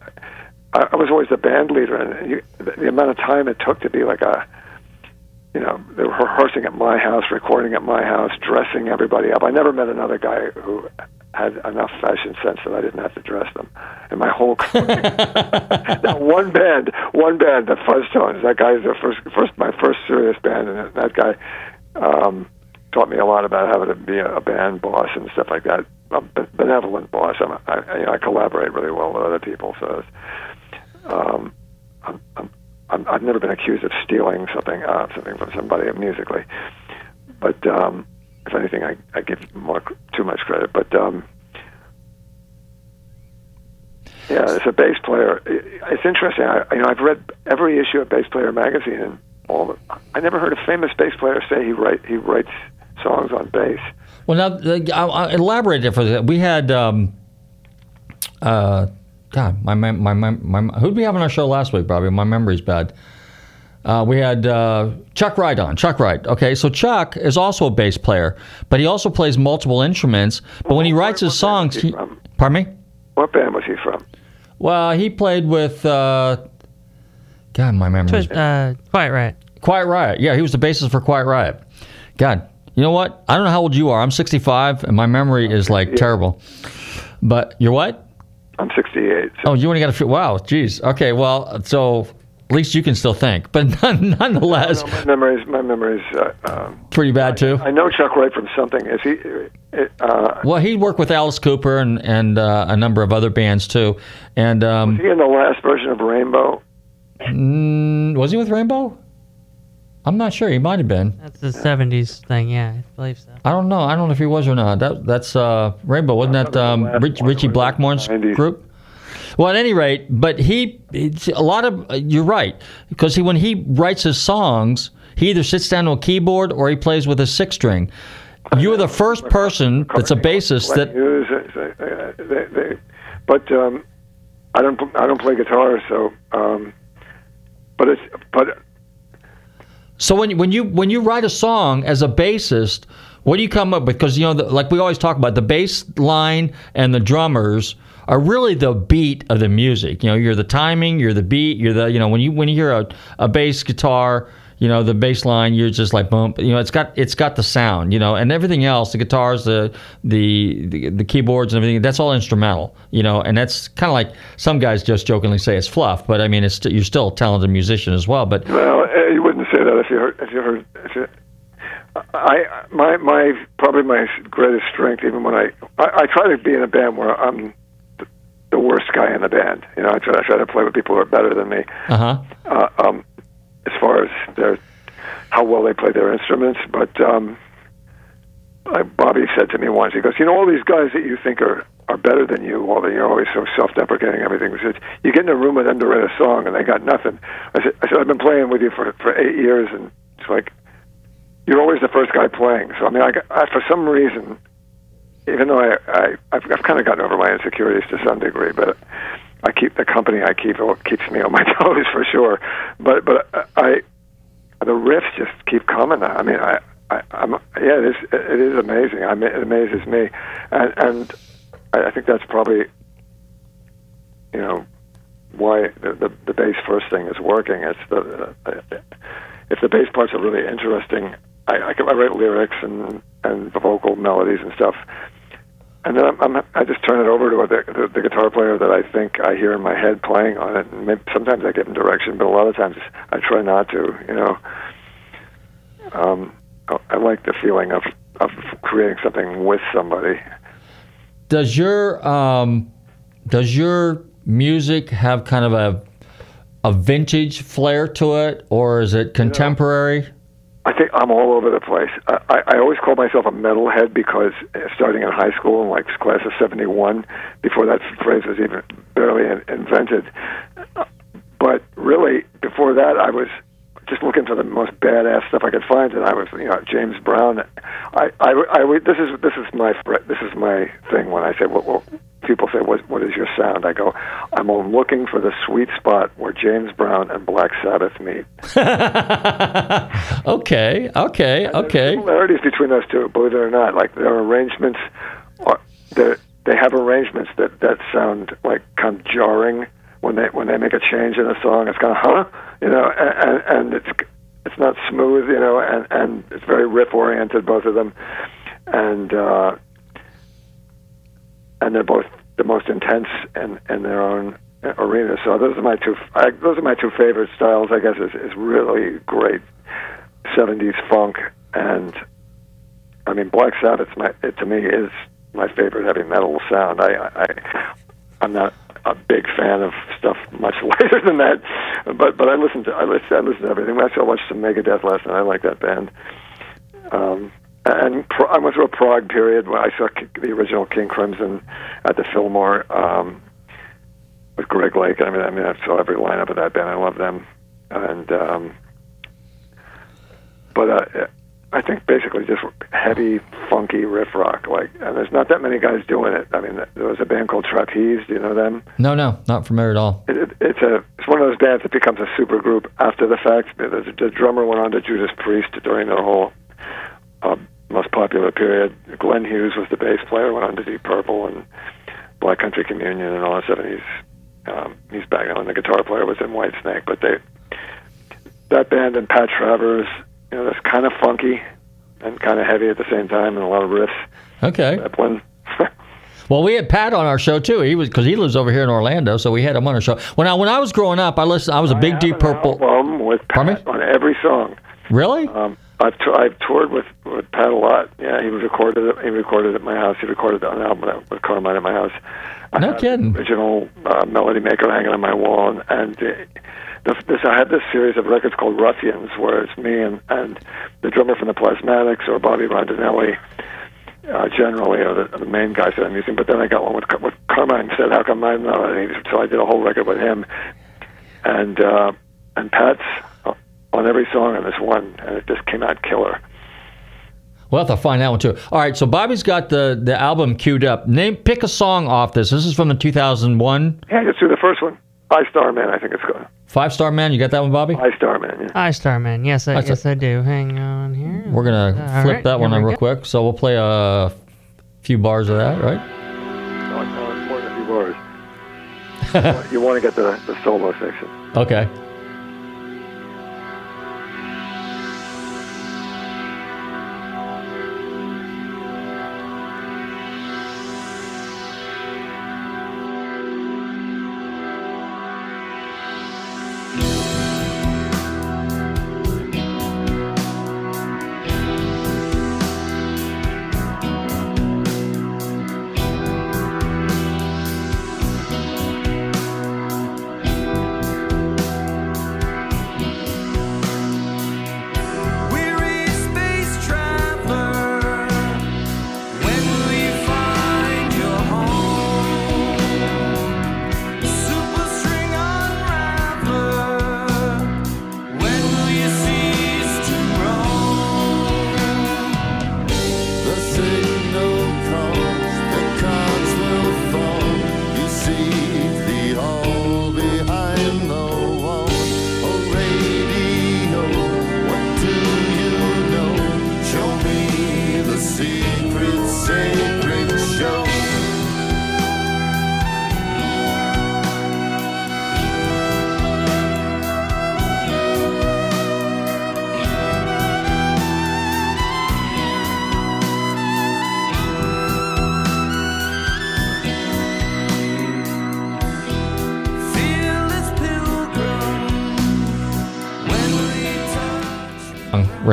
[SPEAKER 11] I, I was always the band leader, and you, the, amount of time it took to be like a, you know, they were rehearsing at my house, recording at my house, dressing everybody up. I never met another guy who had enough fashion sense that I didn't have to dress them. In my whole now one band, one band, the Fuzztones. That guy's the first, first, my first serious band, and that guy um, taught me a lot about how to be a, a band boss and stuff like that. A benevolent boss. I'm, I, I, you know, I collaborate really well with other people, so. It's, um, I'm, I'm, I've never been accused of stealing something, uh, something from somebody musically, but um, if anything, I, I give more too much credit. But um, yeah, as a bass player, it's interesting. I, you know, I've read every issue of Bass Player magazine, and all. I never heard a famous bass player say he write he writes songs on bass.
[SPEAKER 8] Well, now I'll, I'll elaborate for that. We had, um, uh, God, my mem- my mem- my who'd we have on our show last week, Bobby? My memory's bad. Uh, we had uh, Chuck Wright on. Chuck Wright. Okay, so Chuck is also a bass player, but he also plays multiple instruments. But when he writes his songs, he, pardon me.
[SPEAKER 11] What band was he from?
[SPEAKER 8] Well, he played with. Uh, God, my memory.
[SPEAKER 9] Uh, Quiet Riot.
[SPEAKER 8] Quiet Riot. Yeah, he was the bassist for Quiet Riot. God, you know what? I don't know how old you are. I'm 65, and my memory is like terrible. But you're what?
[SPEAKER 11] I'm 68.
[SPEAKER 8] Oh, you only got a few. Wow, geez. Okay, well, so at least you can still think. But none, nonetheless,
[SPEAKER 11] My memories, my memories. Uh, um,
[SPEAKER 8] pretty bad too.
[SPEAKER 11] I know Chuck Wright from something. Is he? Uh,
[SPEAKER 8] Well, he worked with Alice Cooper and and uh, a number of other bands too. And um,
[SPEAKER 11] was he in the last version of Rainbow?
[SPEAKER 8] mm, was he with Rainbow? I'm not sure. He might have been.
[SPEAKER 9] That's the 70s thing, yeah, I believe so.
[SPEAKER 8] I don't know. I don't know if he was or not. That that's uh, Rainbow, wasn't that um, Rich, Ritchie Blackmore's group? Well, at any rate, but he a lot of you're right because he when he writes his songs, he either sits down to a keyboard or he plays with a six string. You are the first person that's a bassist that
[SPEAKER 11] Hughes, uh, uh, they, they, but um, I don't. I don't play guitar, so. Um, but it's but
[SPEAKER 8] So when when you when you write a song as a bassist, what do you come up with? Because you know, the, like we always talk about, the bass line and the drummers are really the beat of the music. You know, you're the timing, you're the beat, you're the you know when you when you hear a, a bass guitar, you know the bass line, you're just like boom. You know, it's got it's got the sound. You know, and everything else, the guitars, the the the, the keyboards and everything, that's all instrumental. You know, and that's kind of like some guys just jokingly say it's fluff, but I mean, it's you're still a talented musician as well. But
[SPEAKER 11] Well, eh, you say that if you heard if you heard if you. I my my probably my greatest strength, even when I I, I try to be in a band where I'm the, the worst guy in the band. You know, I try I try to play with people who are better than me.
[SPEAKER 8] uh huh.
[SPEAKER 11] uh, um, as far as their how well they play their instruments. But um, uh, Bobby said to me once, he goes, "You know, all these guys that you think are are better than you, that you're always so self-deprecating, everything." He said, "You get in a room with them to write a song, and they got nothing." I said, "I said I've been playing with you for for eight years, and it's like." You're always the first guy playing, so I mean, I, I for some reason, even though I, I I've, I've kind of gotten over my insecurities to some degree, but I keep the company I keep keeps me on my toes for sure. But but I the riffs just keep coming. I mean I. I, I'm yeah, it is. It is amazing. I mean, it amazes me, and and I I think that's probably, you know, why the the, the bass first thing is working. It's the uh, if the bass parts are really interesting, I, I, I write lyrics and and the vocal melodies and stuff, and then I'm, I'm I just turn it over to the, the the guitar player that I think I hear in my head playing on it. And maybe, sometimes I give him direction, but a lot of times I try not to. You know, um, I, I like the feeling of of creating something with somebody.
[SPEAKER 8] Does your um, does your music have kind of a a vintage flair to it, or is it contemporary?
[SPEAKER 11] I think I'm all over the place. I, I, I always call myself a metalhead because uh, starting in high school, in like class of '71, before that phrase was even barely in, invented. Uh, But really, before that, I was just looking for the most badass stuff I could find, and I was, you know, James Brown. I, I, I this is this is my this is my thing when I say what, what people say what what is your sound? I go, I'm looking for the sweet spot where James Brown and Black Sabbath meet.
[SPEAKER 8] okay, okay, okay.
[SPEAKER 11] similarities between those two, believe it or not. Like their arrangements, are, they they have arrangements that that sound like kind of jarring when they when they make a change in a song. It's kind of huh, you know, and, and it's it's not smooth, you know, and and it's very riff oriented, both of them, and uh, and they're both the most intense in in their own arena. So those are my two. I, those are my two favorite styles. I guess is is really great '70s funk, and I mean Black Sabbath. My it, to me is my favorite heavy metal sound. I, I I'm not a big fan of stuff much later than that, but but I listen to I listen, I listen to everything. Actually, I watched some Megadeth last night. I like that band. Um, and I went through a prog period where I saw the original King Crimson at the Fillmore um, with Greg Lake. I mean, I mean, I saw every lineup of that band. I love them, and um, but uh, I think basically just heavy, funky riff rock. Like, and there's not that many guys doing it. I mean, there was a band called Trapeze. Do you know them?
[SPEAKER 8] No, no, not familiar at all.
[SPEAKER 11] It, it, it's a it's one of those bands that becomes a super group after the fact. The, the, drummer went on to Judas Priest during their whole uh, most popular period. Glenn Hughes was the bass player, went on to Deep Purple and Black Country Communion and all that stuff. And he's um, he's back on. The guitar player was in Whitesnake, but they that band and Pat Travers, you know, that's kind of funky and kind of heavy at the same time, and a lot of riffs.
[SPEAKER 8] Okay.
[SPEAKER 11] Zeppelin.
[SPEAKER 8] Well, we had Pat on our show too. He was because he lives over here in Orlando, so we had him on our show. When I when I was growing up, I listened. I was a big Deep Purple.
[SPEAKER 11] album with Pat on every song.
[SPEAKER 8] Really?
[SPEAKER 11] Um, I've t- I've toured with with Pat a lot. Yeah, he was recorded it. He recorded at my house. He recorded an album with Carmine at my house. I
[SPEAKER 8] No
[SPEAKER 11] have
[SPEAKER 8] kidding.
[SPEAKER 11] Original uh, melody maker hanging on my wall, and, and uh, this, I had this series of records called Ruffians, where it's me and and the drummer from the Plasmatics or Bobby Rondinelli. Uh, generally, are the, the main guys that I'm using. But then I got one with, with Carmine. Said, "How come I'm not?" on it?" So I did a whole record with him, and uh, and Pat's on every song on this one, and it just came out killer.
[SPEAKER 8] We'll have to find that one too. All right, so Bobby's got the the album queued up. Name, pick a song off this. This is from the 2001.
[SPEAKER 11] Yeah, let's do the first one. I Star Man, I think it's called.
[SPEAKER 8] Five Star Man, you got that one, Bobby?
[SPEAKER 11] Five Star Man. Yeah.
[SPEAKER 9] I Starman. Yes, I,
[SPEAKER 8] That's
[SPEAKER 9] yes, I do. Hang on here.
[SPEAKER 8] We're gonna
[SPEAKER 9] All
[SPEAKER 8] flip
[SPEAKER 9] right,
[SPEAKER 8] that one
[SPEAKER 9] here
[SPEAKER 8] on
[SPEAKER 9] we
[SPEAKER 8] real
[SPEAKER 9] go.
[SPEAKER 8] quick. So we'll play a few bars of that, right?
[SPEAKER 11] No, no, it's more than a few bars. you want to get the, the solo section.
[SPEAKER 8] Okay.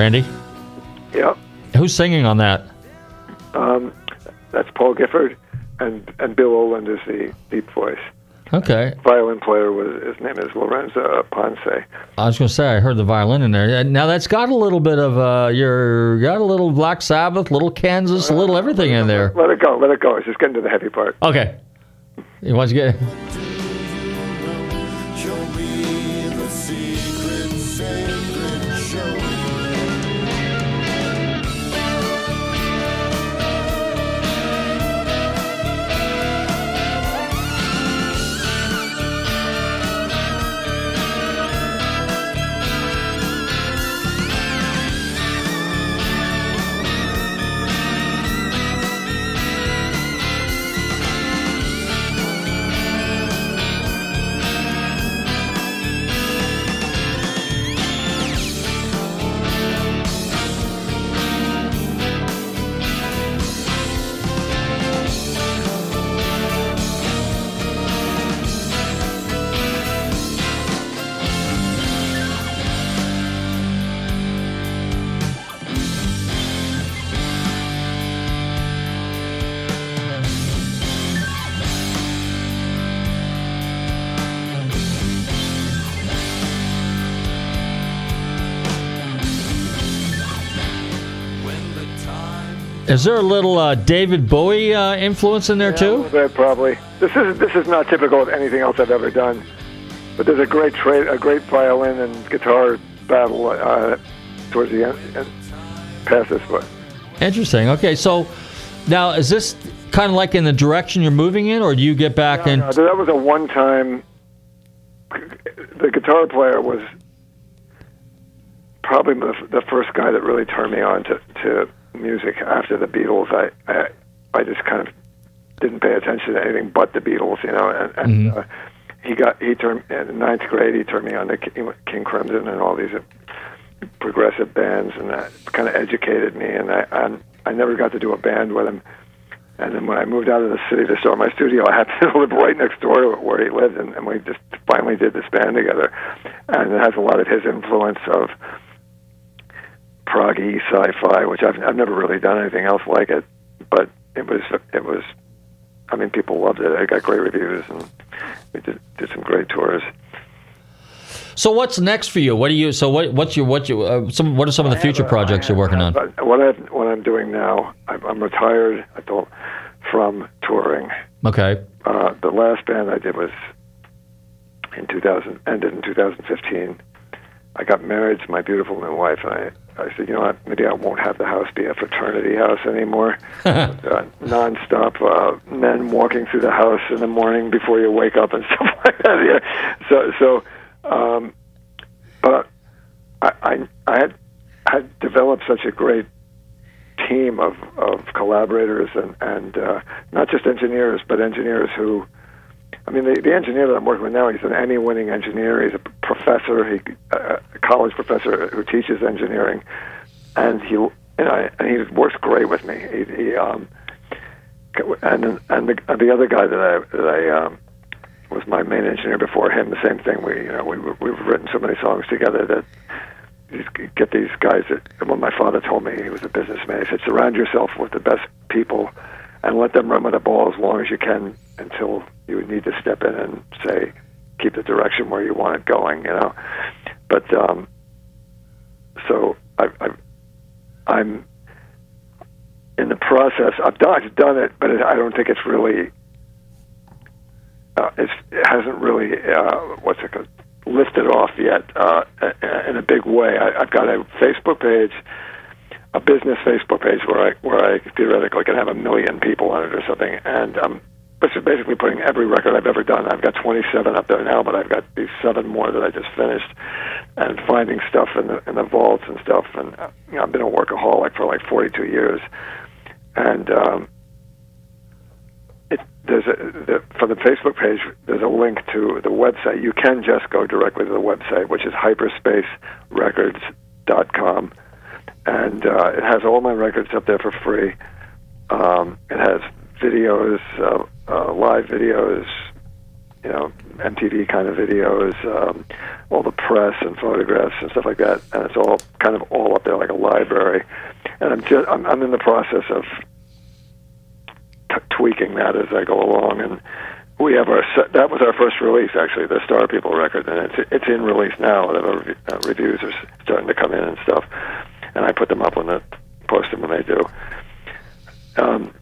[SPEAKER 8] Randy,
[SPEAKER 11] Yep.
[SPEAKER 8] who's singing on that?
[SPEAKER 11] Um, that's Paul Gifford, and and Bill Oland is the deep voice.
[SPEAKER 8] Okay.
[SPEAKER 11] Violin player was his name is Lorenzo Ponce.
[SPEAKER 8] I was going to say I heard the violin in there. Now that's got a little bit of uh, your got a little Black Sabbath, little Kansas, a little everything in there.
[SPEAKER 11] Let it go, let it go. It's just getting to the heavy part.
[SPEAKER 8] Okay. You want Is there a little uh, David Bowie uh, influence in there too?
[SPEAKER 11] Yeah, probably. This is this is not typical of anything else I've ever done. But there's a great tra- a great violin and guitar battle uh, towards the end, end past this one.
[SPEAKER 8] Interesting. Okay, so now is this kind of like in the direction you're moving in, or do you get back in?
[SPEAKER 11] No, that was a one time. The guitar player was probably the, the first guy that really turned me on to, to music after the Beatles. I, I I just kind of didn't pay attention to anything but the Beatles, you know. And, and
[SPEAKER 8] Mhm.
[SPEAKER 11] uh, he got he turned in ninth grade. He turned me on to King, King Crimson and all these uh, progressive bands, and that kind of educated me. And I, I'm, I never got to do a band with him. And then when I moved out of the city to start my studio, I happened to live right next door to where he lived, and, and we just finally did this band together. And it has a lot of his influence of proggy sci-fi, which I've I've never really done anything else like it. But it was it was, I mean, people loved it. I got great reviews, and we did did some great tours.
[SPEAKER 8] So what's next for you? What do you? So what? What's your? What you? Uh, some? What are some of the future projects you're working on?
[SPEAKER 11] What I what I'm doing now, I'm, I'm retired. I told from touring.
[SPEAKER 8] Okay.
[SPEAKER 11] Uh, the last band I did was in 2000, ended in 2015. I got married to my beautiful new wife, and I said, you know what? Maybe I won't have the house be a fraternity house anymore. uh, nonstop uh, men walking through the house in the morning before you wake up and stuff like that. Yeah. So, so, um, but I, I, I had had developed such a great team of, of collaborators and, and uh, not just engineers, but engineers who, I mean, the, the engineer that I'm working with now, he's an Emmy-winning engineer. He's a professor, he, a a college professor who teaches engineering, and he, you know, and he works great with me. He, he um, and and the, and the other guy that I that I um, was my main engineer before him. The same thing. We you know we we've written so many songs together that you get these guys that when my father told me he was a businessman he said surround yourself with the best people and let them run with the ball as long as you can until you would need to step in and say keep the direction where you want it going you know but um so I, I I'm in the process I've done I've done it but it, I don't think it's really uh, it's, it hasn't really uh, what's it called lifted off yet uh, in a big way. I, I've got a Facebook page, a business Facebook page where I where I theoretically can have a million people on it or something, and um, which is basically putting every record I've ever done. I've got 27 up there now, but I've got these seven more that I just finished, and finding stuff in the in the vaults and stuff. And uh, you know, I've been a workaholic for like 42 years, and um, it, there's a the, for the Facebook page. There's a link to the website. You can just go directly to the website, which is hyperspacerecords.com, and uh, it has all my records up there for free. Um, it has videos, uh, uh, live videos, you know, MTV kind of videos, um, all the press and photographs and stuff like that, and it's all kind of all up there like a library. And I'm just I'm, I'm in the process of t- tweaking that as I go along. And we have our that was our first release actually, the Star People record, and it's it's in release now. The uh, reviews are starting to come in and stuff, and I put them up when the post them when they do. Um,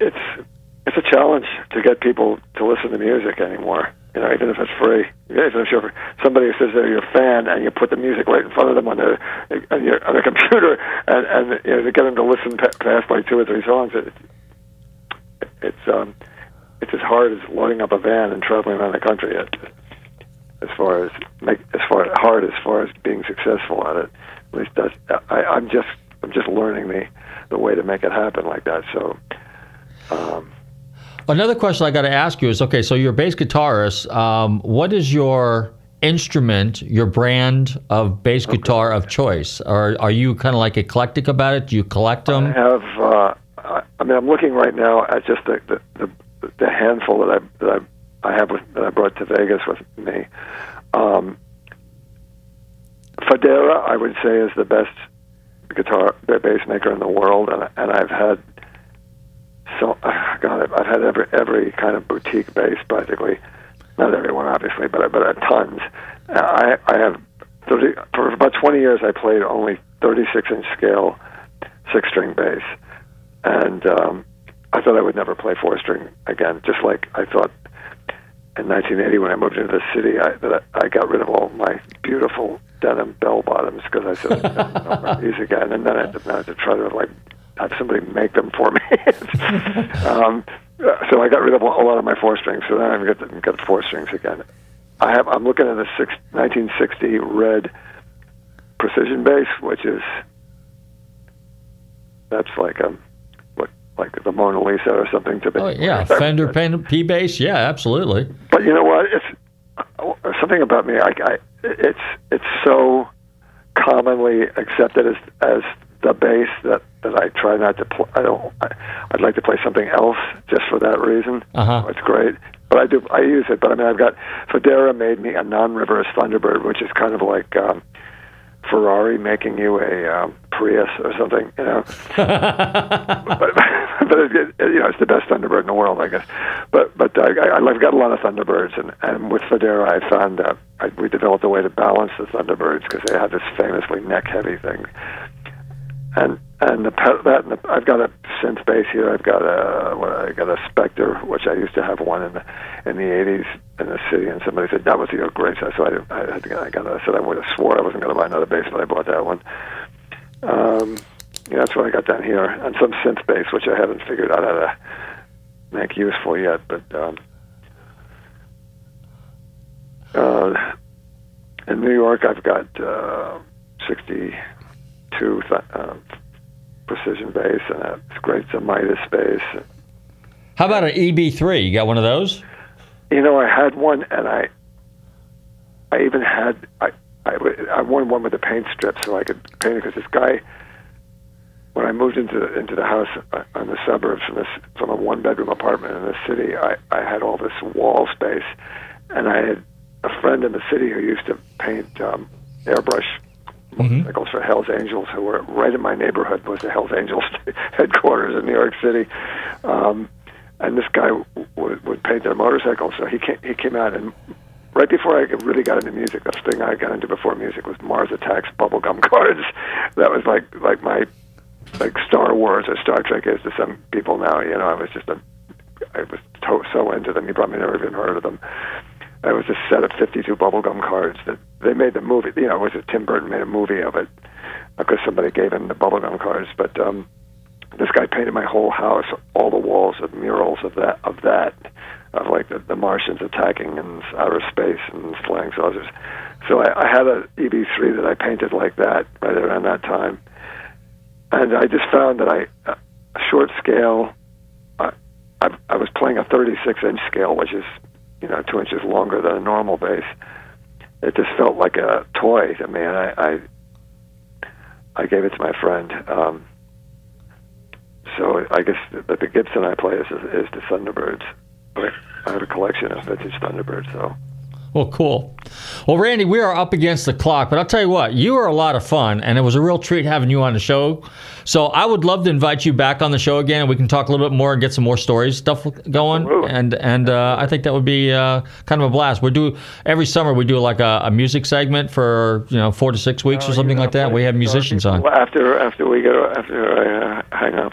[SPEAKER 11] it's it's a challenge to get people to listen to music anymore. You know, even if it's free, even if you're somebody who says they're your fan and you put the music right in front of them on their on, your, on their computer, and and you know, to get them to listen pa- past like two or three songs, it, it's um, it's as hard as loading up a van and traveling around the country. It, as far as make as far hard as far as being successful at it, at least that's I, I'm just I'm just learning the the way to make it happen like that. So. Um,
[SPEAKER 8] Another question I got to ask you is okay, so you're a bass guitarist. Um, what is your instrument, your brand of bass guitar of choice? Or are you kind of like eclectic about it? Do you collect them?
[SPEAKER 11] I have. Uh, I I mean, I'm looking right now at just the the, the, the handful that I that I, I have with, that I brought to Vegas with me. Um, Fodera, I would say, is the best guitar bass maker in the world, and and I've had so God, I've, I've had every every kind of boutique bass practically. Not everyone, obviously, but but at tons. I I have 30, for about 20 years. I played only 36 inch scale six string bass, and um, I thought I would never play four string again. Just like I thought in 1980 when I moved into the city, I that I, I got rid of all my beautiful denim bell bottoms because I said know my music again, and then I had to, I had to try to like have somebody make them for me. um, so I got rid of a lot of my four strings. So then I've got, got four strings again. I have. I'm looking at a six, 1960 red precision bass, which is that's like a what like the Mona Lisa or something to be.
[SPEAKER 8] Oh yeah, Fender Pen P bass. Yeah, absolutely.
[SPEAKER 11] But you know what? It's uh, something about me. I, I it's it's so commonly accepted as as the bass that that I try not to play. I don't. I, I'd like to play something else just for that reason.
[SPEAKER 8] Uh-huh.
[SPEAKER 11] It's great, but I do. I use it. But I mean, I've got Fodera made me a non-reverse Thunderbird, which is kind of like um, Ferrari making you a um, Prius or something. You know. but but it, it, you know, it's the best Thunderbird in the world, I guess. But but I, I, I've got a lot of Thunderbirds, and and with Fodera, I found that I, we developed a way to balance the Thunderbirds because they have this famously neck-heavy thing and and the that and the, I've got a synth bass here. I've got a what, I got a Spector, which I used to have one in the in the '80s in the city, and somebody said that was your great. So I, I, I got. I said I would have swore I wasn't going to buy another bass, but I bought that one. Um, yeah, that's what I got down here, and some synth bass, which I haven't figured out how to make useful yet. But um, uh, in New York, I've got uh, 62 th- uh, precision bass, and a great Midas bass.
[SPEAKER 8] How about an EB3? You got one of those?
[SPEAKER 11] You know, I had one, and I, I even had I I wanted one with a paint strip so I could paint it because this guy, when I moved into into the house uh, in the suburbs from this from a one bedroom apartment in the city, I I had all this wall space, and I had a friend in the city who used to paint um, airbrush motorcycles for Hell's Angels, who were right in my neighborhood was the Hell's Angels headquarters in New York City. Um, and this guy w- would, would paint their motorcycles, so he came, he came out and right before I really got into music, the thing I got into before music was Mars Attacks bubblegum cards. That was like like my like Star Wars or Star Trek is to some people now. You know, I was just a I was to- so into them. You probably never even heard of them. It was a set of 52 bubblegum cards that they made the movie. You know, it was a Tim Burton made a movie of it because somebody gave him the bubblegum cards. But um, this guy painted my whole house, all the walls of murals of that of that, of like the, the Martians attacking in outer space and flying saucers. So I, I had a EB3 that I painted like that right around that time, and I just found that I a short scale. I, I I was playing a 36 inch scale, which is you know two inches longer than a normal bass. It just felt like a toy to me, and I I, I gave it to my friend. Um, so I guess the, the Gibson I play is, is the Thunderbirds. But I have a collection of vintage Thunderbirds, so.
[SPEAKER 8] Well, cool. Well, Randy, we are up against the clock, but I'll tell you what, you were a lot of fun, and it was a real treat having you on the show. So I would love to invite you back on the show again, and we can talk a little bit more and get some more stories stuff going. And and uh, I think that would be uh, kind of a blast. We do every summer we do like a, a music segment for you know four to six weeks or something like that. We have musicians on.
[SPEAKER 11] Well, after after we go after I uh, hang up.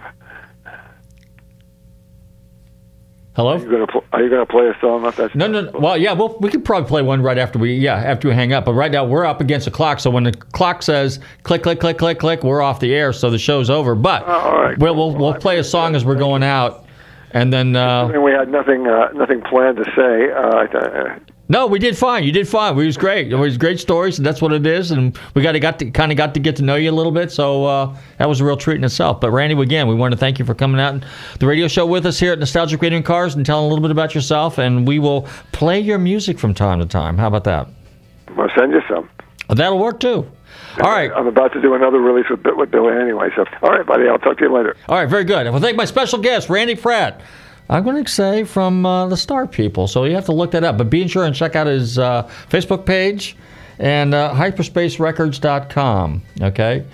[SPEAKER 8] Hello.
[SPEAKER 11] Are you gonna pl- are you gonna play a song off that?
[SPEAKER 8] No, no. no. Well, yeah, well, we could probably play one right after we, yeah, after we hang up. But right now we're up against the clock, so when the clock says click, click, click, click, click, we're off the air, so the show's over. But we'll we'll, we'll play a song as we're going out, and then.
[SPEAKER 11] I
[SPEAKER 8] Uh,
[SPEAKER 11] mean, we had nothing uh, nothing planned to say. Uh, I uh,
[SPEAKER 8] no, we did fine. You did fine. It was great. It was great stories, and that's what it is. And we got to got to kind of got to get to know you a little bit. So uh, that was a real treat in itself. But Randy, again, we want to thank you for coming out and the radio show with us here at Nostalgic Radio and Cars and telling a little bit about yourself. And we will play your music from time to time. How about that?
[SPEAKER 11] I'll send you some.
[SPEAKER 8] That'll work too. All right.
[SPEAKER 11] I'm about to do another release with Bit with Billy anyway. So, all right, buddy. I'll talk to you later.
[SPEAKER 8] All right, very good. I we'll thank my special guest, Randy Pratt. I'm going to say from uh, the Star People, so you have to look that up. But be sure and check out his uh, Facebook page and uh, hyperspacerecords.com. Okay.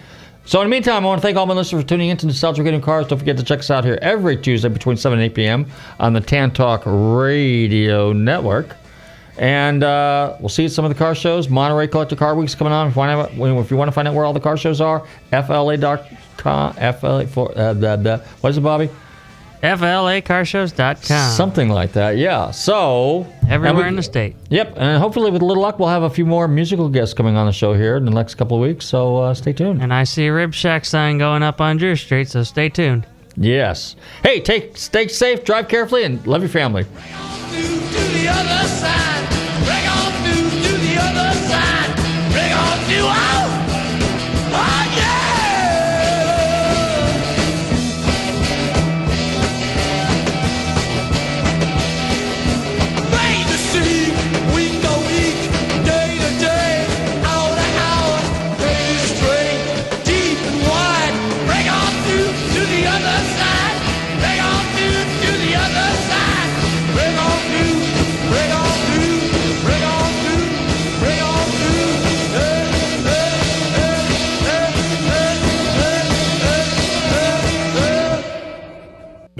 [SPEAKER 8] So in the meantime, I want to thank all my listeners for tuning in to Nostalgic Radio Cars. Don't forget to check us out here every Tuesday between 7 and 8 p.m. on the Tan Talk Radio Network. And uh, we'll see you at some of the car shows. Monterey Collector Car Week's coming on. If you, to, if you want to find out where all the car shows are, FLA.com. FLA for, uh, the, the, what is it, Bobby?
[SPEAKER 9] FLAcarshows.com.
[SPEAKER 8] Something like that, yeah. So
[SPEAKER 9] Everywhere
[SPEAKER 8] we-
[SPEAKER 9] in the state.
[SPEAKER 8] Yep, and hopefully with a little luck, we'll have a few more musical guests coming on the show here in the next couple of weeks. So uh, stay tuned.
[SPEAKER 9] And I see a Rib Shack sign going up on Drew Street, so stay tuned.
[SPEAKER 8] Yes. Hey, take stay safe, drive carefully, and love your family.